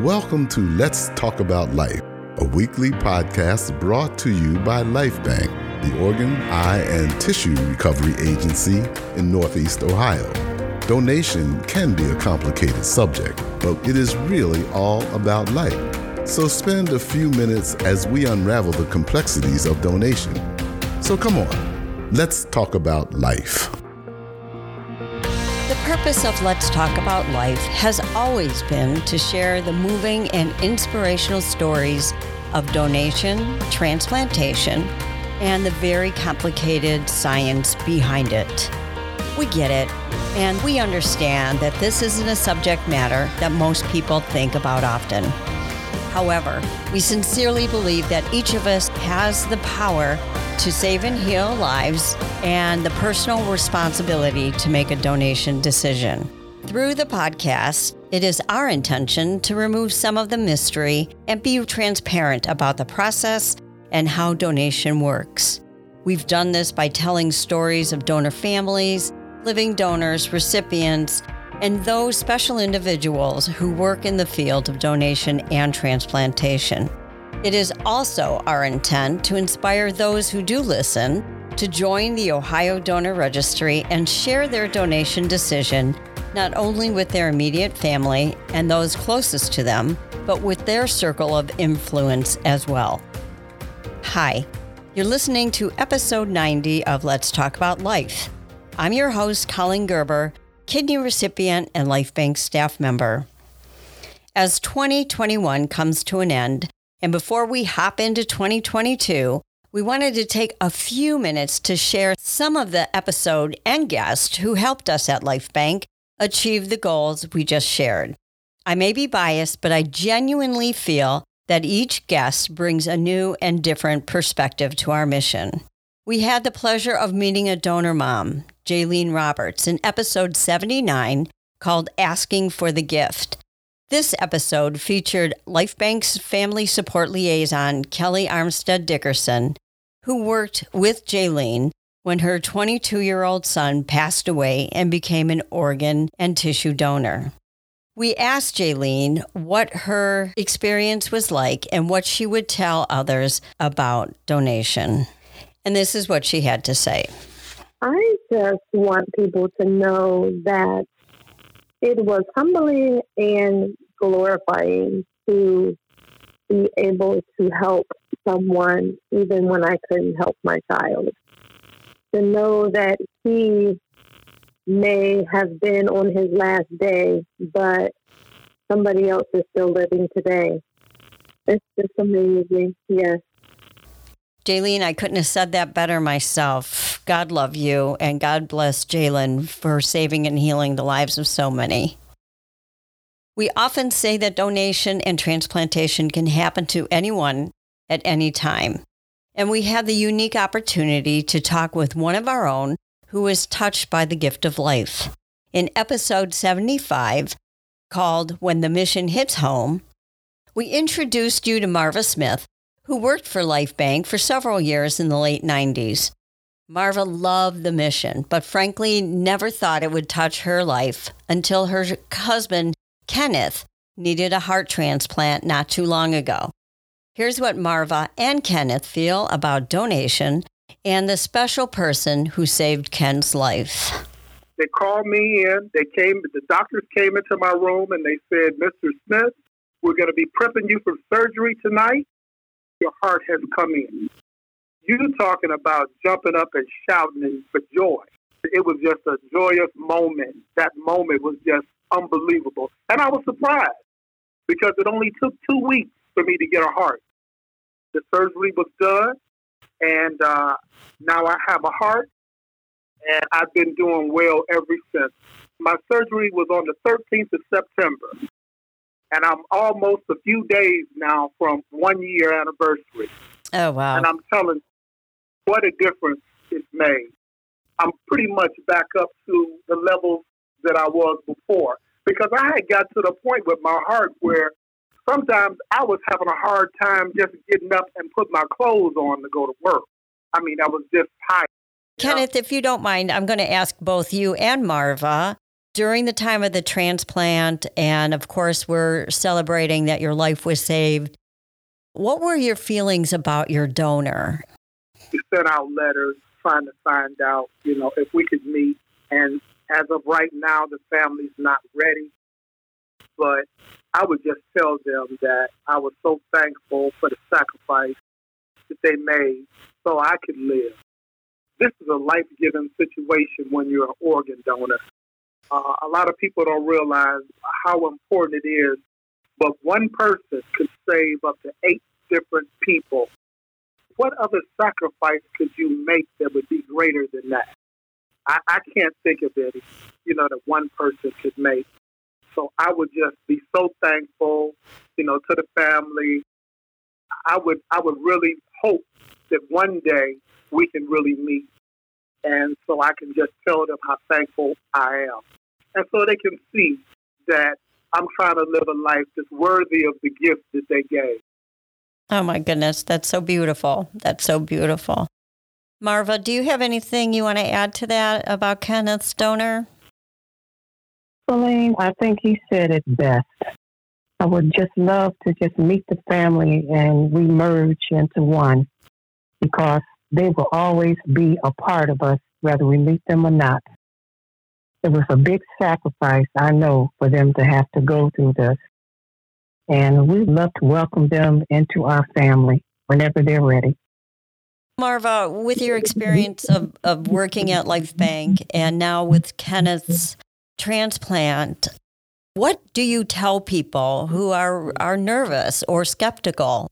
Welcome to Let's Talk About Life, a weekly podcast brought to you by LifeBank, the organ, eye, and tissue recovery agency in Northeast Ohio. Donation can be a complicated subject, but it is really all about life. So spend a few minutes as we unravel the complexities of donation. So come on, let's talk about life purpose of Let's Talk About Life has always been to share the moving and inspirational stories of donation, transplantation, and the very complicated science behind it. We get it, and we understand that this isn't a subject matter that most people think about often. However, we sincerely believe that each of us has the power to save and heal lives and the personal responsibility to make a donation decision. Through the podcast, it is our intention to remove some of the mystery and be transparent about the process and how donation works. We've done this by telling stories of donor families, living donors, recipients, and those special individuals who work in the field of donation and transplantation. It is also our intent to inspire those who do listen to join the Ohio Donor Registry and share their donation decision not only with their immediate family and those closest to them, but with their circle of influence as well. Hi, you're listening to episode 90 of Let's Talk About Life. I'm your host, Colleen Gerber, kidney recipient and LifeBank staff member. As 2021 comes to an end, and before we hop into 2022, we wanted to take a few minutes to share some of the episode and guests who helped us at LifeBank achieve the goals we just shared. I may be biased, but I genuinely feel that each guest brings a new and different perspective to our mission. We had the pleasure of meeting a donor mom, Jaylene Roberts, in episode 79 called Asking for the Gift. This episode featured LifeBank's family support liaison, Kelly Armstead Dickerson, who worked with Jaylene when her 22 year old son passed away and became an organ and tissue donor. We asked Jaylene what her experience was like and what she would tell others about donation. And this is what she had to say. I just want people to know that it was humbling and glorifying to be able to help someone even when I couldn't help my child. To know that he may have been on his last day, but somebody else is still living today. It's just amazing. Yes. Jaylene, I couldn't have said that better myself. God love you, and God bless Jalen for saving and healing the lives of so many. We often say that donation and transplantation can happen to anyone at any time. And we have the unique opportunity to talk with one of our own who was touched by the gift of life. In episode 75, called When the Mission Hits Home, we introduced you to Marva Smith, who worked for LifeBank for several years in the late 90s. Marva loved the mission, but frankly never thought it would touch her life until her husband Kenneth needed a heart transplant not too long ago. Here's what Marva and Kenneth feel about donation and the special person who saved Ken's life. They called me in. They came, the doctors came into my room and they said, Mr. Smith, we're going to be prepping you for surgery tonight. Your heart has come in. You talking about jumping up and shouting for joy. It was just a joyous moment. That moment was just unbelievable. And I was surprised because it only took two weeks for me to get a heart. The surgery was done, and uh, now I have a heart, and I've been doing well ever since. My surgery was on the 13th of September, and I'm almost a few days now from one year anniversary. Oh, wow. And I'm telling what a difference it's made. I'm pretty much back up to the levels that I was before. Because I had got to the point with my heart where sometimes I was having a hard time just getting up and put my clothes on to go to work. I mean, I was just tired. Kenneth, if you don't mind, I'm going to ask both you and Marva during the time of the transplant, and of course, we're celebrating that your life was saved. What were your feelings about your donor? We sent out letters trying to find out, you know, if we could meet. And as of right now, the family's not ready. But I would just tell them that I was so thankful for the sacrifice that they made so I could live. This is a life giving situation when you're an organ donor. Uh, a lot of people don't realize how important it is, but one person could save up to eight different people. What other sacrifice could you make that would be greater than that? I, I can't think of any, you know, that one person could make. So I would just be so thankful, you know, to the family. I would I would really hope that one day we can really meet. And so I can just tell them how thankful I am. And so they can see that I'm trying to live a life that's worthy of the gift that they gave. Oh my goodness, that's so beautiful. That's so beautiful. Marva, do you have anything you want to add to that about Kenneth's donor? Colleen, I think he said it best. I would just love to just meet the family and we merge into one because they will always be a part of us, whether we meet them or not. It was a big sacrifice, I know, for them to have to go through this. And we'd love to welcome them into our family whenever they're ready. Marva, with your experience of, of working at LifeBank and now with Kenneth's transplant, what do you tell people who are, are nervous or skeptical?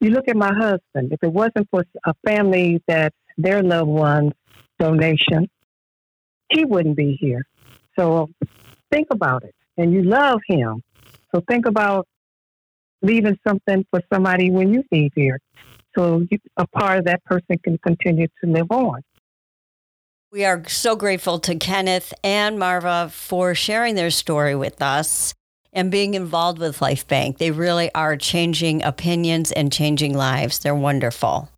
You look at my husband. If it wasn't for a family that their loved ones donation, he wouldn't be here. So think about it. And you love him. So think about leaving something for somebody when you leave here. So you, a part of that person can continue to live on. We are so grateful to Kenneth and Marva for sharing their story with us and being involved with LifeBank. They really are changing opinions and changing lives. They're wonderful.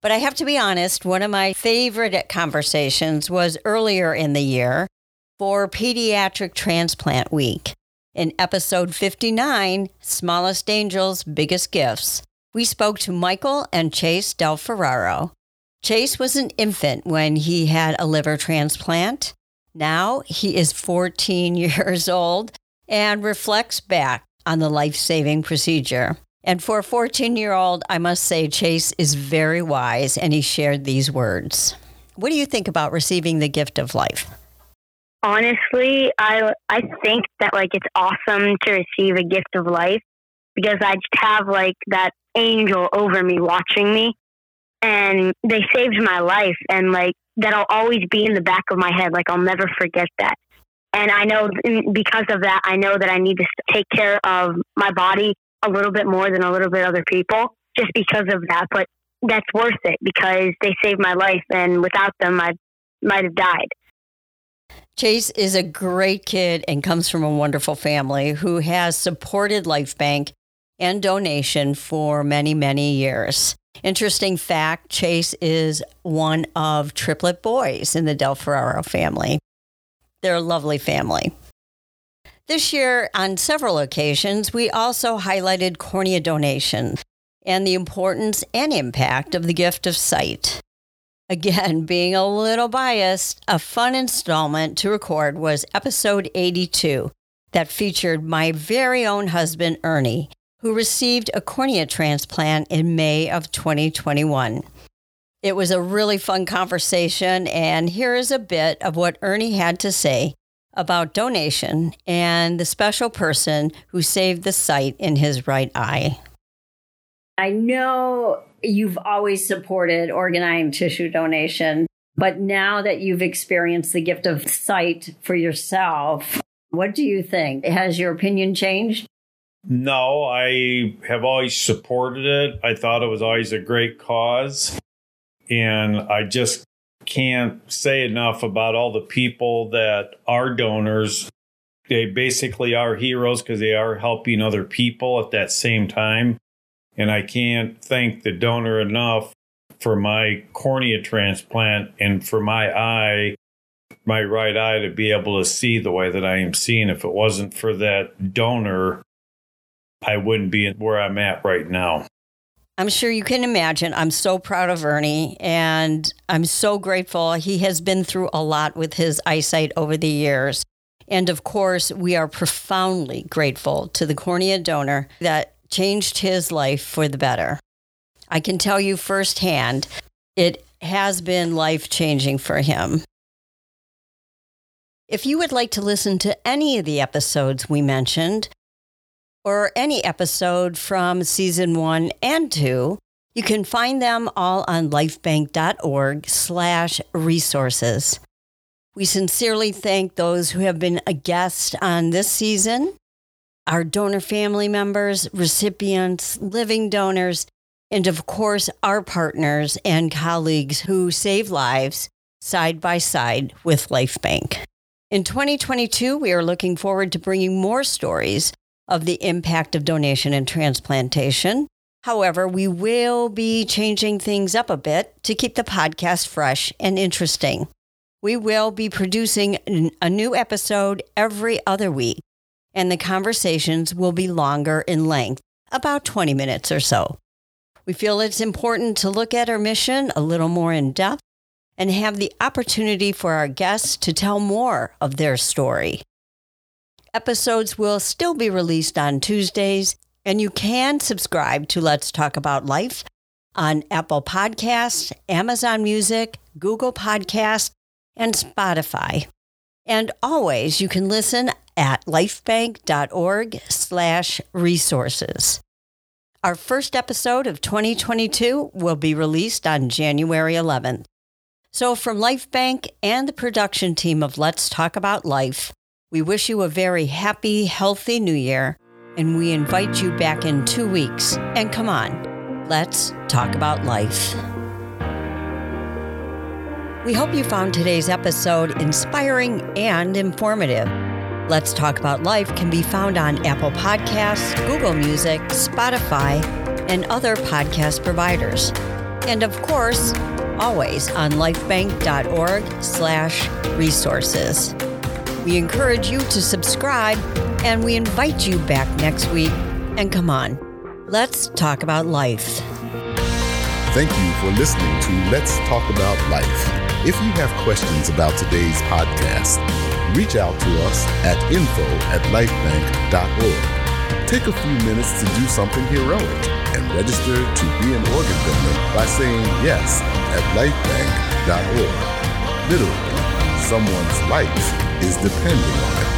But I have to be honest, one of my favorite conversations was earlier in the year for Pediatric Transplant Week. In episode 59, Smallest Angels, Biggest Gifts, we spoke to Michael and Chase Del Ferraro. Chase was an infant when he had a liver transplant. Now he is 14 years old and reflects back on the life saving procedure. And for a 14 year old, I must say Chase is very wise and he shared these words. What do you think about receiving the gift of life? Honestly, I I think that like it's awesome to receive a gift of life because I just have like that angel over me watching me and they saved my life and like that'll always be in the back of my head like I'll never forget that. And I know because of that I know that I need to take care of my body a little bit more than a little bit other people just because of that, but that's worth it because they saved my life and without them I might have died. Chase is a great kid and comes from a wonderful family who has supported LifeBank and donation for many, many years. Interesting fact Chase is one of triplet boys in the Del Ferraro family. They're a lovely family. This year, on several occasions, we also highlighted cornea donation and the importance and impact of the gift of sight. Again, being a little biased, a fun installment to record was episode 82 that featured my very own husband, Ernie, who received a cornea transplant in May of 2021. It was a really fun conversation, and here is a bit of what Ernie had to say about donation and the special person who saved the sight in his right eye. I know you've always supported organ and tissue donation, but now that you've experienced the gift of sight for yourself, what do you think? Has your opinion changed? No, I have always supported it. I thought it was always a great cause. And I just can't say enough about all the people that are donors. They basically are heroes because they are helping other people at that same time. And I can't thank the donor enough for my cornea transplant and for my eye my right eye to be able to see the way that I am seeing. If it wasn't for that donor, I wouldn't be where I'm at right now. I'm sure you can imagine. I'm so proud of Ernie and I'm so grateful. He has been through a lot with his eyesight over the years. And of course, we are profoundly grateful to the cornea donor that changed his life for the better. I can tell you firsthand, it has been life changing for him. If you would like to listen to any of the episodes we mentioned, or any episode from season one and two, you can find them all on lifebank.org slash resources. We sincerely thank those who have been a guest on this season, our donor family members, recipients, living donors, and of course, our partners and colleagues who save lives side by side with LifeBank. In 2022, we are looking forward to bringing more stories of the impact of donation and transplantation. However, we will be changing things up a bit to keep the podcast fresh and interesting. We will be producing a new episode every other week, and the conversations will be longer in length, about 20 minutes or so. We feel it's important to look at our mission a little more in depth and have the opportunity for our guests to tell more of their story. Episodes will still be released on Tuesdays, and you can subscribe to Let's Talk About Life on Apple Podcasts, Amazon Music, Google Podcasts, and Spotify. And always you can listen at lifebank.org slash resources. Our first episode of 2022 will be released on January 11th. So, from LifeBank and the production team of Let's Talk About Life, we wish you a very happy, healthy new year, and we invite you back in two weeks. And come on, let's talk about life. We hope you found today's episode inspiring and informative. Let's Talk About Life can be found on Apple Podcasts, Google Music, Spotify, and other podcast providers. And of course, always on lifebank.org slash resources. We encourage you to subscribe and we invite you back next week. And come on, let's talk about life. Thank you for listening to Let's Talk About Life. If you have questions about today's podcast, reach out to us at info at lifebank.org. Take a few minutes to do something heroic and register to be an organ donor by saying yes at lifebank.org. Literally, someone's life is depending on it.